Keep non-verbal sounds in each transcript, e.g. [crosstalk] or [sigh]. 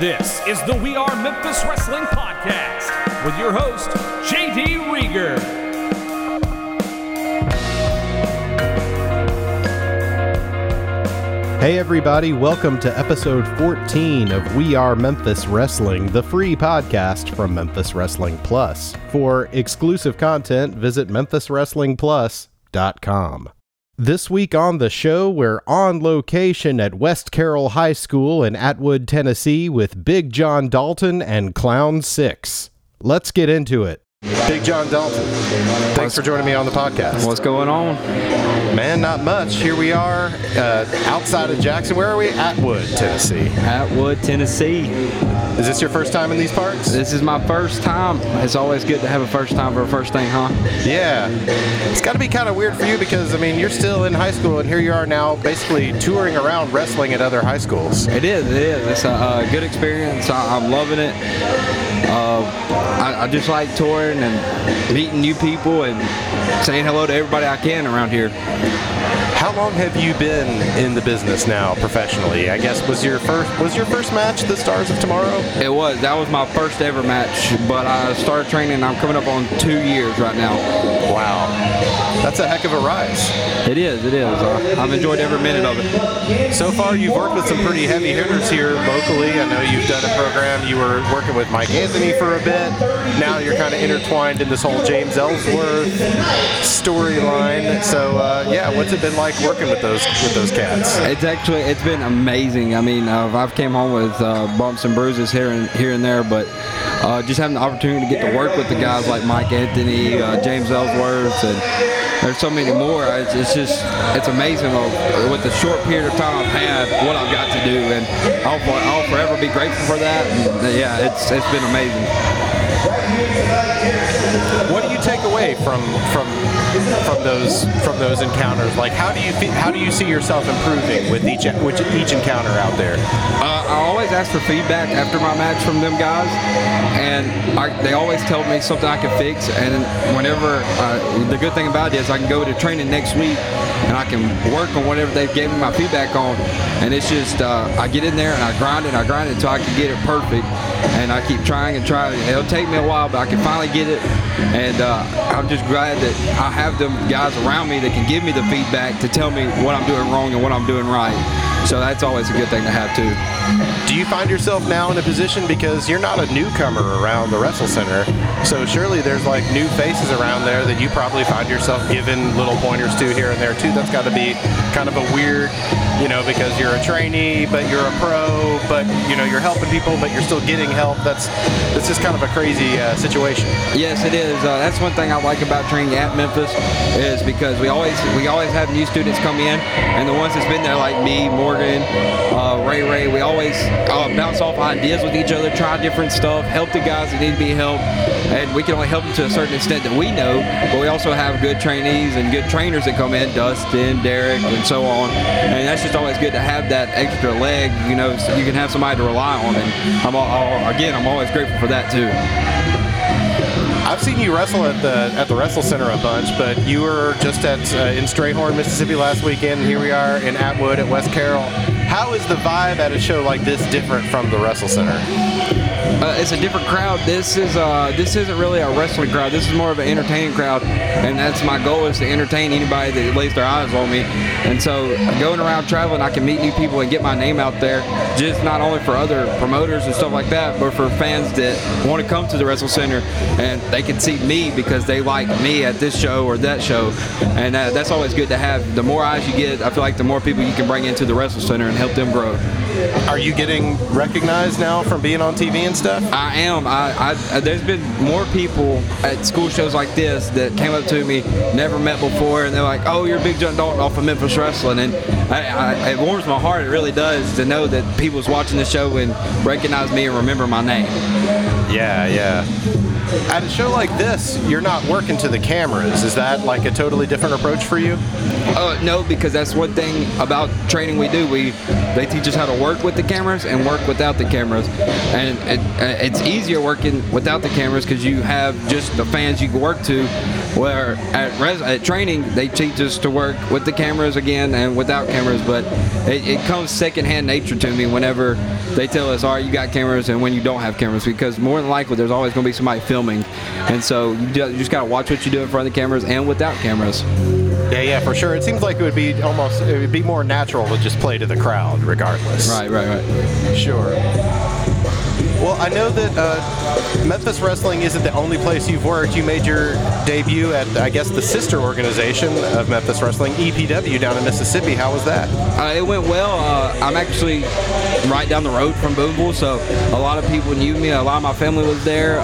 This is the We Are Memphis Wrestling Podcast with your host, JD Reager. Hey, everybody, welcome to episode 14 of We Are Memphis Wrestling, the free podcast from Memphis Wrestling Plus. For exclusive content, visit memphiswrestlingplus.com. This week on the show, we're on location at West Carroll High School in Atwood, Tennessee with Big John Dalton and Klaun VI. Let's get into it. Big John Dalton, thanks for joining me on the podcast. What's going on? Man, not much. Here we are uh, outside of Jackson. Where are we? Atwood, Tennessee. Atwood, Tennessee. Is this your first time in these parks? This is my first time. It's always good to have a first time for a first thing, huh? Yeah. It's got to be kind of weird for you because, I mean, you're still in high school and here you are now basically touring around wrestling at other high schools. It is. It is. It's a, a good experience. I, I'm loving it. Uh, I, I just like touring and meeting new people and saying hello to everybody I can around here. How long have you been in the business now professionally? I guess was your first was your first match the Stars of Tomorrow? It was. That was my first ever match, but I started training. I'm coming up on two years right now. Wow, that's a heck of a rise. It is. It is. Uh, I've enjoyed every minute of it. So far, you've worked with some pretty heavy hitters here locally. I know you've done a program. You were working with Mike Anthony for a bit. Now you're kind of intertwined in this whole James Ellsworth storyline. So uh, yeah, what's it been like working with those with those cats? It's actually it's been amazing. I mean, uh, I've came home with uh, bumps and bruises here and here and there, but uh, just having the opportunity to get to work with the guys like Mike Anthony, uh, James Ellsworth, and there's so many more. It's, it's just it's amazing with the short period of time I've had what I've got to do, and I'll, I'll forever be grateful for that. And, yeah, it's it's been amazing. What do you take away from from from those from those encounters? Like, how do you fe- how do you see yourself improving with each with each encounter out there? Uh, I always ask for feedback after my match from them guys, and I, they always tell me something I can fix. And whenever uh, the good thing about it is I can go to training next week and I can work on whatever they've given me my feedback on. And it's just uh, I get in there and I grind it, and I grind it until I can get it perfect. And I keep trying and trying. It'll take me a while, but I can finally get it. And uh, I'm just glad that I have them guys around me that can give me the feedback to tell me what I'm doing wrong and what I'm doing right. So that's always a good thing to have too. Do you find yourself now in a position because you're not a newcomer around the Wrestle Center? So surely there's like new faces around there that you probably find yourself giving little pointers to here and there too. That's got to be kind of a weird, you know, because you're a trainee, but you're a pro, but you know you're helping people, but you're still getting help. That's that's just kind of a crazy uh, situation. Yes, it is. Uh, that's one thing I like about training at Memphis is because we always we always have new students come in, and the ones that's been there like me, Morgan, uh, Ray Ray, we always uh, bounce off ideas with each other, try different stuff, help the guys that need to be helped, and we can only help them to a certain extent that we know. But we also have good trainees and good trainers that come in, Dustin, Derek, and so on, and that's just always good to have that extra leg. You know, so you can have somebody to rely on, and I'm all, all, again, I'm always grateful for that too. I've seen you wrestle at the at the WrestleCenter a bunch, but you were just at uh, in Strayhorn, Mississippi last weekend. Here we are in Atwood at West Carroll. How is the vibe at a show like this different from the WrestleCenter? Uh, it's a different crowd. This is uh, this isn't really a wrestling crowd. This is more of an entertaining crowd, and that's my goal is to entertain anybody that lays their eyes on me. And so going around traveling, I can meet new people and get my name out there, just not only for other promoters and stuff like that, but for fans that want to come to the WrestleCenter and they can see me because they like me at this show or that show, and uh, that's always good to have. The more eyes you get, I feel like the more people you can bring into the WrestleCenter and help them grow. Are you getting recognized now from being on TV and stuff? I am. I, I there's been more people at school shows like this that came up to me, never met before, and they're like, "Oh, you're Big John Dalton off of Memphis Wrestling," and I, I, it warms my heart. It really does to know that people's watching the show and recognize me and remember my name. Yeah, yeah. At a show like this, you're not working to the cameras. Is that like a totally different approach for you? Uh, no, because that's one thing about training we do. We they teach us how to work with the cameras and work without the cameras. And it, uh, it's easier working without the cameras because you have just the fans you can work to. Where at, res, at training, they teach us to work with the cameras again and without cameras. But it, it comes secondhand nature to me whenever they tell us, all right, you got cameras, and when you don't have cameras, because more than likely there's always going to be somebody filming. And so you just got to watch what you do in front of the cameras and without cameras. Yeah, yeah, for sure. It seems like it would be almost it would be more natural to just play to the crowd, regardless. Right, right, right. Sure. Well, I know that uh, Memphis Wrestling isn't the only place you've worked. You made your debut at, I guess, the sister organization of Memphis Wrestling, EPW, down in Mississippi. How was that? Uh, it went well. Uh, I'm actually right down the road from Booneville, so a lot of people knew me. A lot of my family was there.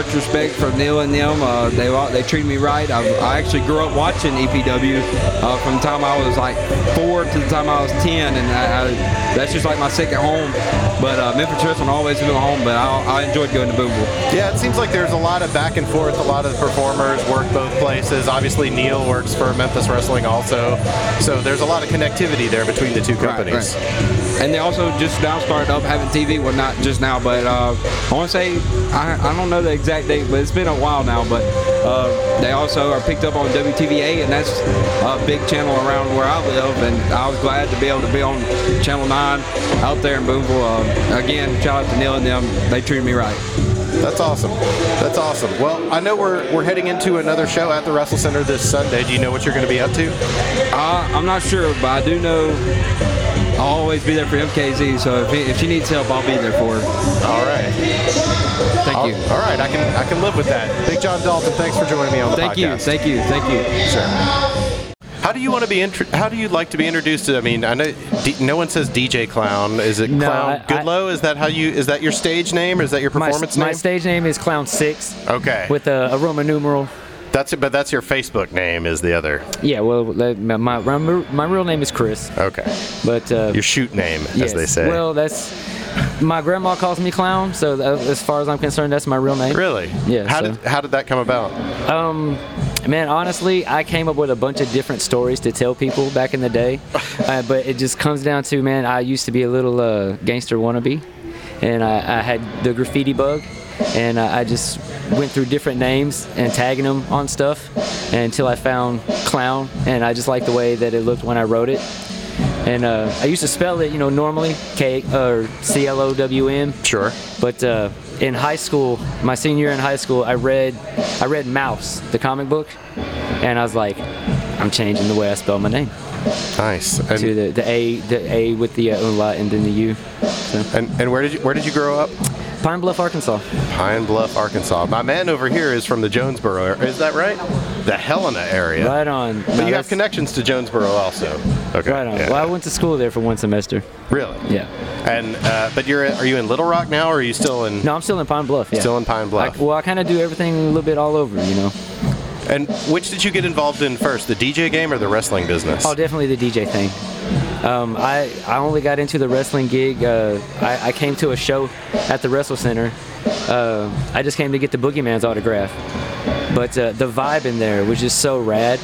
Uh, much respect for Neil and them. Uh, they they treated me right. I, I, actually grew up watching EPW uh, from the time I was like four to the time I was ten, and I, I, that's just like my second home. But Memphis Wrestling always been home, but I, I enjoyed going to Booneville. Yeah, it seems like there's a lot of back and forth. A lot of the performers work both places. Obviously, Neil works for Memphis Wrestling also, so there's a lot of connectivity there between the two companies. Right, right. And they also just now started up having TV. Well, not just now, but uh, I want to say I, I don't know the exact date, but it's been a while now. But uh, they also are picked up on WTVA, and that's a big channel around where I live. And I was glad to be able to be on Channel 9 out there in Booneville. Uh, again, shout out to Neil and them. They treated me right. That's awesome. That's awesome. Well, I know we're, we're heading into another show at the WrestleCenter this Sunday. Do you know what you're going to be up to? Uh, I'm not sure, but I do know I'll always be there for MKZ. So if, he, if she needs help, I'll be there for her. All right. Thank I'll, you. All right, I can I can live with that. Big John Dalton, thanks for joining me on the Thank podcast. you. Thank you. Thank you. Sure. How do you want to be? Intro- how do you like to be introduced to? I mean, I know D- no one says DJ Clown. Is it No, Clown I- Goodlow? is that how you? Is that your stage name? Or is that your performance my name? My stage name is Klaun VI okay, with a, a Roman numeral. That's it. But that's your Facebook name. Is the other? Yeah, well, my, my, my real name is Chris, Okay, but uh, your shoot name, as they say. Well, that's my grandma calls me Clown, so that, as far as I'm concerned, that's my real name. really? Yeah, How so- did how did that come about? Um, man, honestly, I came up with a bunch of different stories to tell people back in the day, [laughs] uh, but it just comes down to, man, I used to be a little uh, gangster wannabe, and I, I had the graffiti bug, and I, I just went through different names and tagging them on stuff until I found clown, and I just liked the way that it looked when I wrote it. And uh, I used to spell it, you know, normally K or C L O W M, Sure. but uh, in high school, my senior year in high school, I read I read Maus, the comic book, and I was like, I'm changing the way I spell my name Nice. to the, the A the A with the uh, umlaut and then the U. So, and and where did you where did you grow up? Pine Bluff, Arkansas. Pine Bluff, Arkansas. My man over here is from the Jonesboro area. Is that right? The Helena area. Right on. But No, you have connections to Jonesboro also. Okay. Right on. yeah. Well, I went to school there for one semester. Really? Yeah. And uh, but you're are you in Little Rock now, or are you still in? No, I'm still in Pine Bluff. Yeah. Still in Pine Bluff. I, well, I kind of do everything a little bit all over, you know. And which did you get involved in first, the DJ game or the wrestling business? Oh, definitely the DJ thing. Um, I I only got into the wrestling gig. Uh, I, I came to a show at the WrestleCenter. Uh, I just came to get the Boogeyman's autograph, but uh, the vibe in there was just so rad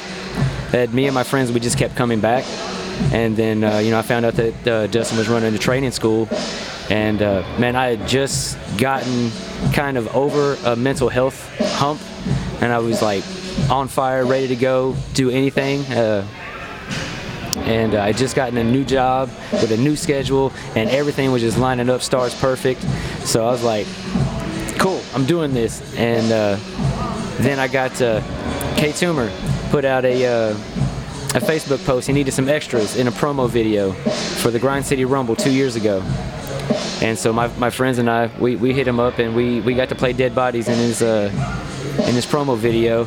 that me and my friends we just kept coming back. And then uh, you know I found out that uh, Justin was running a training school, and uh, man, I had just gotten kind of over a mental health hump, and I was like on fire, ready to go, do anything. And uh, I just gotten a new job with a new schedule, and everything was just lining up, stars perfect. So I was like, cool, I'm doing this. And uh, then I got uh, K Toomer put out a uh, a Facebook post. He needed some extras in a promo video for the Grind City Rumble two years ago. And so my, my friends and I, we, we hit him up and we, we got to play Dead Bodies in his uh, in his promo video.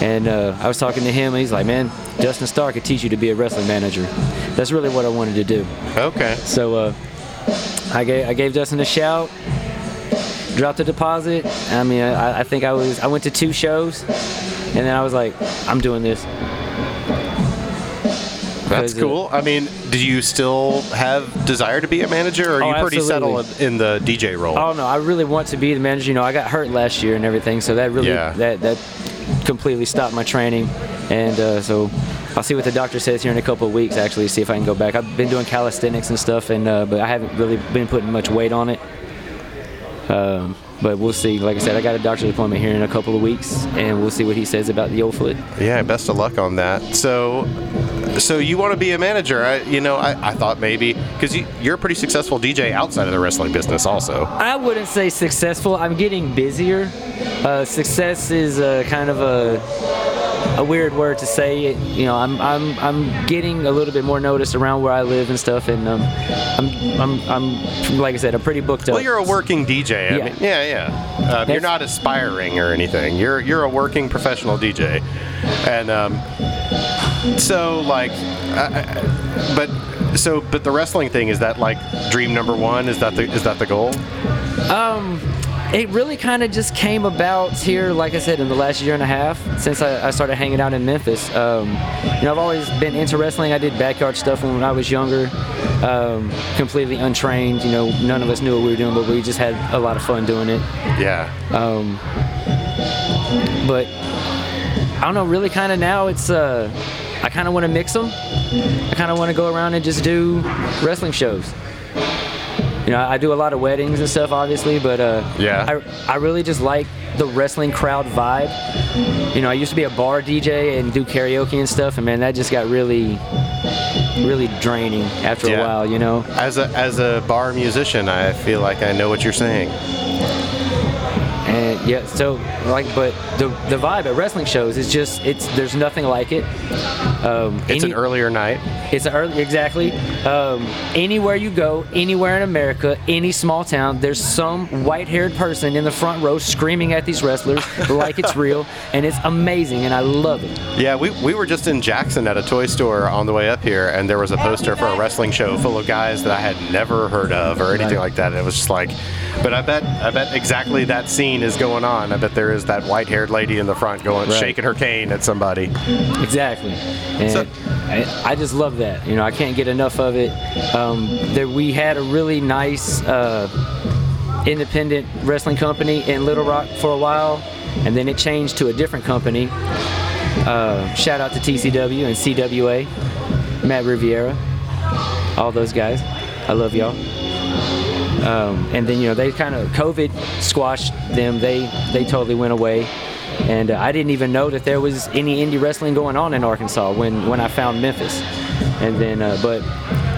And uh, I was talking to him, and he's like, "Man, Dustin Starr could teach you to be a wrestling manager." That's really what I wanted to do. Okay. So uh, I gave I gave Justin a shout, dropped a deposit. I mean, I, I think I was I went to two shows, and then I was like, "I'm doing this." That's uh, cool. I mean, do you still have desire to be a manager, or are Oh, you pretty absolutely. settled in the DJ role? Oh no, I really want to be the manager. You know, I got hurt last year and everything, so that really Yeah. that that completely stopped my training, and uh, so I'll see what the doctor says here in a couple of weeks. Actually, see if I can go back. I've been doing calisthenics and stuff, and uh, but I haven't really been putting much weight on it. Um, but we'll see. Like I said, I got a doctor's appointment here in a couple of weeks, and we'll see what he says about the old foot. Yeah, best of luck on that. So, so you want to be a manager? I, you know, I, I thought maybe because you, you're a pretty successful DJ outside of the wrestling business, also. I wouldn't say successful. I'm getting busier. Uh, success is uh, kind of a a weird word to say. You know, I'm I'm I'm getting a little bit more notice around where I live and stuff, and um, I'm I'm I'm like I said, I'm pretty booked up. Well, you're a working DJ. I Yeah. mean, yeah, yeah. Um, you're not aspiring or anything. You're you're a working professional DJ, and um, so like, I, I, but so but the wrestling thing is that like dream number one? Is that the is that the goal? It really kind of just came about here, like I said, in the last year and a half since I, I started hanging out in Memphis. Um, you know, I've always been into wrestling. I did backyard stuff when I was younger, um, completely untrained. You know, none of us knew what we were doing, but we just had a lot of fun doing it. Yeah. Um, but I don't know. Really, kind of now it's uh, I kind of want to mix them. I kind of want to go around and just do wrestling shows. You know, I do a lot of weddings and stuff, obviously, but uh, Yeah. I, I really just like the wrestling crowd vibe. You know, I used to be a bar DJ and do karaoke and stuff, and man, that just got really, really draining after Yeah. a while. You know, As a as a bar musician, I feel like I know what you're saying. And yeah, so like, but the the vibe at wrestling shows is just it's there's nothing like it. Um, It's any- an earlier night. It's early exactly. Um, anywhere you go, anywhere in America, any small town, there's some white-haired person in the front row screaming at these wrestlers [laughs] like it's real, and it's amazing, and I love it. Yeah, we, we were just in Jackson at a toy store on the way up here, and there was a poster for a wrestling show full of guys that I had never heard of or anything Right. like that. And it was just like, but I bet I bet exactly that scene is going on. I bet there is that white-haired lady in the front going Right. shaking her cane at somebody. Exactly, and So- I, I just love that. You know, I can't get enough of it. Um, there, we had a really nice uh, independent wrestling company in Little Rock for a while, and then it changed to a different company. Uh, shout out to TCW and CWA, Matt Riviera, all those guys. I love y'all. Um, and then you know they kind of COVID squashed them. They they totally went away, and uh, I didn't even know that there was any indie wrestling going on in Arkansas when when I found Memphis. And then, uh, but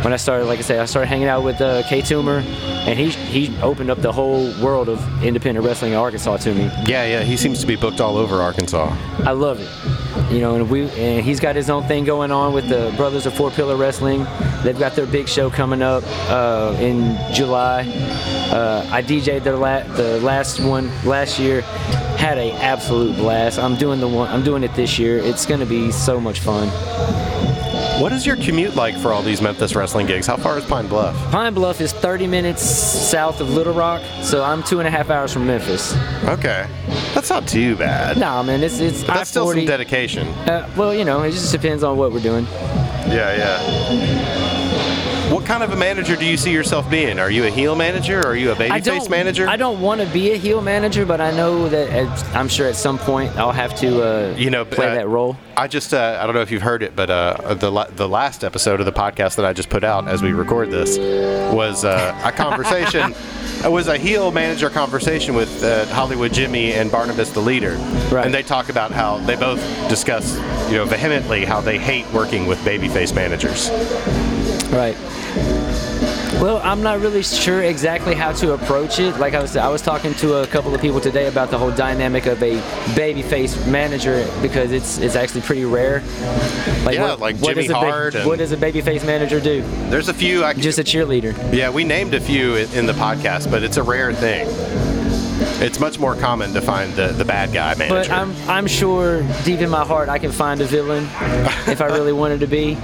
when I started, like I said, I started hanging out with uh, K Toomer, and he he opened up the whole world of independent wrestling in Arkansas to me. Yeah, yeah, he seems to be booked all over Arkansas. I love it. You know, and we and he's got his own thing going on with the Brothers of Four Pillar Wrestling. They've got their big show coming up uh, in July. Uh, I DJ'd their la- the last one last year. Had a absolute blast. I'm doing the one. I'm doing it this year. It's gonna be so much fun. What is your commute like for all these Memphis wrestling gigs? How far is Pine Bluff? Pine Bluff is 30 minutes south of Little Rock, so I'm two and a half hours from Memphis. Okay, that's not too bad. Nah, man, it's it's But that's still some dedication. Uh, well, you know, it just depends on what we're doing. Yeah, yeah. What kind of a manager do you see yourself being? Are you a heel manager or are you a babyface manager? I don't want to be a heel manager, but I know that at, I'm sure at some point I'll have to uh, You know, play uh, that role. I just, uh, I don't know if you've heard it, but uh, the, la- the last episode of the podcast that I just put out as we record this was uh, a [laughs] conversation. It was a heel manager conversation with uh, Hollywood Jimmy and Barnabas the leader. Right. And they talk about how they both discuss, you know, vehemently how they hate working with babyface managers. Right. Well, I'm not really sure exactly how to approach it. Like I was, I was talking to a couple of people today about the whole dynamic of a babyface manager because it's it's actually pretty rare. Like Yeah, like Jimmy ba- Hart and- what does a babyface manager do? There's a few I Just a cheerleader. Yeah, we named a few in the podcast, but it's a rare thing. It's much more common to find the, the bad guy manager. But I'm I'm sure deep in my heart I can find a villain [laughs] if I really wanted to be.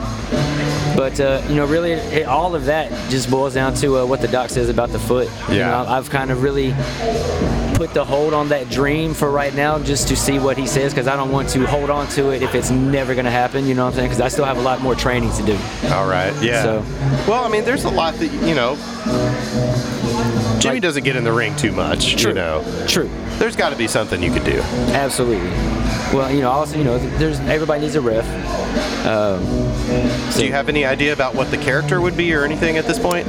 But uh, you know, really, it, all of that just boils down to uh, what the doc says about the foot. You Yeah. know, I've kind of really put the hold on that dream for right now just to see what he says because I don't want to hold on to it if it's never going to happen. You know what I'm saying? Because I still have a lot more training to do. All right. Yeah. So- Well, I mean, there's a lot that you know. Jimmy Like- doesn't get in the ring too much. True. You know, True. there's got to be something you could do. Absolutely. Well, you know, also, you know, there's everybody needs a riff. Um, Do you have any idea about what the character would be or anything at this point?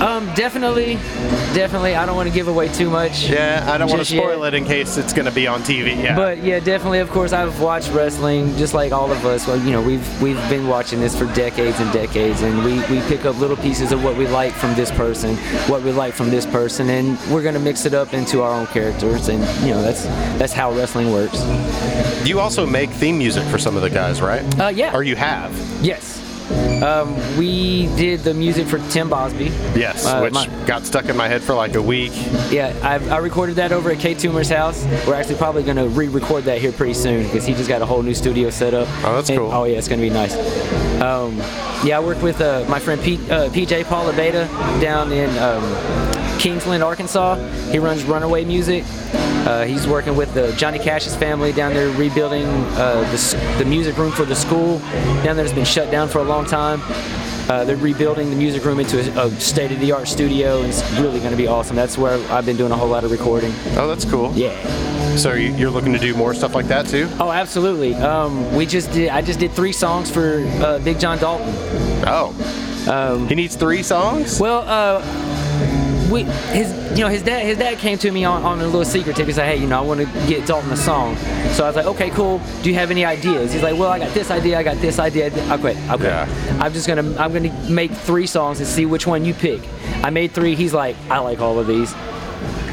Um, definitely, definitely. I don't want to give away too much. Yeah, I don't want to Just yet. spoil it in case it's going to be on TV. Yeah. But yeah, definitely. Of course, I've watched wrestling just like all of us. Well, you know, we've we've been watching this for decades and decades, and we, we pick up little pieces of what we like from this person, what we like from this person, and we're gonna mix it up into our own characters, and you know, that's that's how wrestling works. you also make theme music for some of the guys, right? Uh, yeah. Or you have? Yes. Um, we did the music for Tim Bosby. Yes, Uh, which my- got stuck in my head for like a week. Yeah, I've, I recorded that over at K Toomer's house. We're actually probably going to re-record that here pretty soon because he just got a whole new studio set up. Oh, that's And- cool. Oh yeah, it's going to be nice. Um, yeah, I worked with uh, my friend Pete, uh, PJ Paula Beta down in um, Kingsland, Arkansas. He runs Runaway Music. Uh, he's working with the Johnny Cash's family down there rebuilding uh, the, the music room for the school down there has been shut down for a long time. Uh, they're rebuilding the music room into a, a state-of-the-art studio, and it's really going to be awesome. That's where I've been doing a whole lot of recording. Oh, that's cool. Yeah. So you- you're looking to do more stuff like that too? Oh, absolutely. Um, we just did. I just did three songs for uh, Big John Dalton. Oh. he needs three songs? Well, uh, we his you know his dad his dad came to me on, on a little secret tip. He said, hey, you know, I want to get Dalton a song. So I was like, okay, cool. Do you have any ideas? He's like, well, I got this idea. I got this idea. I quit. I quit. Yeah. I'm just gonna I'm gonna make three songs and see which one you pick. I made three. He's like, I like all of these.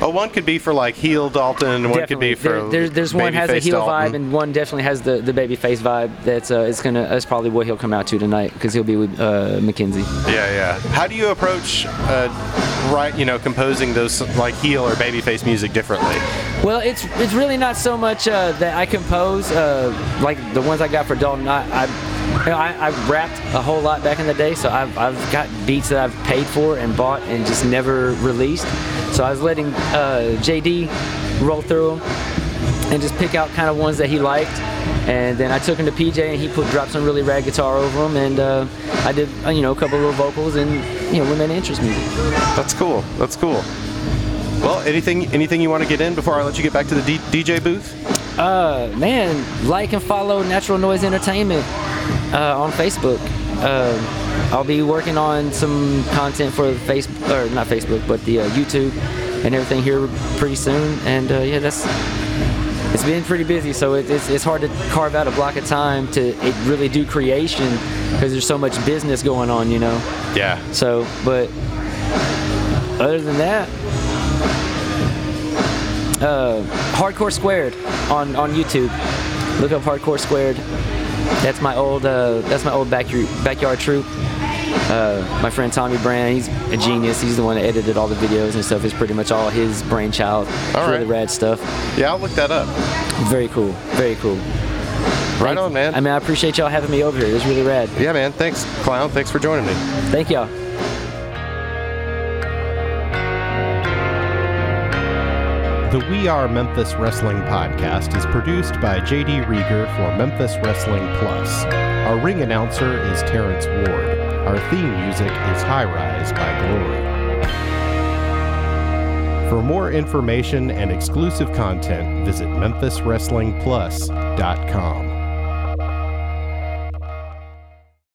Oh, one could be for like heel Dalton, and one could be for There- there's there's one has a heel Dalton. vibe and one definitely has the the baby face vibe. That's uh, it's gonna that's probably what he'll come out to tonight because he'll be with uh, Mackenzie. Yeah, yeah. How do you approach, uh, right? You know, composing those like heel or babyface music differently? Well, it's it's really not so much uh, that I compose uh, like the ones I got for Dalton. I, I, you know, I, I rapped a whole lot back in the day, so I've, I've got beats that I've paid for and bought and just never released. So I was letting uh, JD roll through them and just pick out kind of ones that he liked. And then I took him to PJ and he put dropped some really rad guitar over them, and uh, I did uh, you know a couple little vocals and you know made interest music. That's cool. That's cool. Well, anything anything you want to get in before I let you get back to the D- DJ booth? Uh, man, like and follow Natural Noise Entertainment uh, on Facebook. Uh, I'll be working on some content for the Facebook, or not Facebook, but the uh, YouTube and everything here pretty soon. And uh, yeah, that's it's been pretty busy, so it, it's, it's hard to carve out a block of time to it really do creation because there's so much business going on, you know. Yeah. So, but other than that, uh, Hardcore Squared on, on YouTube. Look up Hardcore Squared. That's my old uh, that's my old backyard backyard troop. Uh, my friend Tommy Brand, he's a genius. He's the one that edited all the videos and stuff. It's pretty much all his brainchild. All really right. rad stuff. Yeah, I'll look that up. Very cool. Very cool. Right on, man. I mean, I appreciate y'all having me over here. It was really rad. yeah, man. Thanks, clown. Thanks for joining me. Thank y'all. The We Are Memphis Wrestling podcast is produced by JD Reager for Memphis Wrestling Plus. Our ring announcer is Terrence Ward. Our theme music is High Rise by Glory. For more information and exclusive content, visit MemphisWrestlingPlus.com.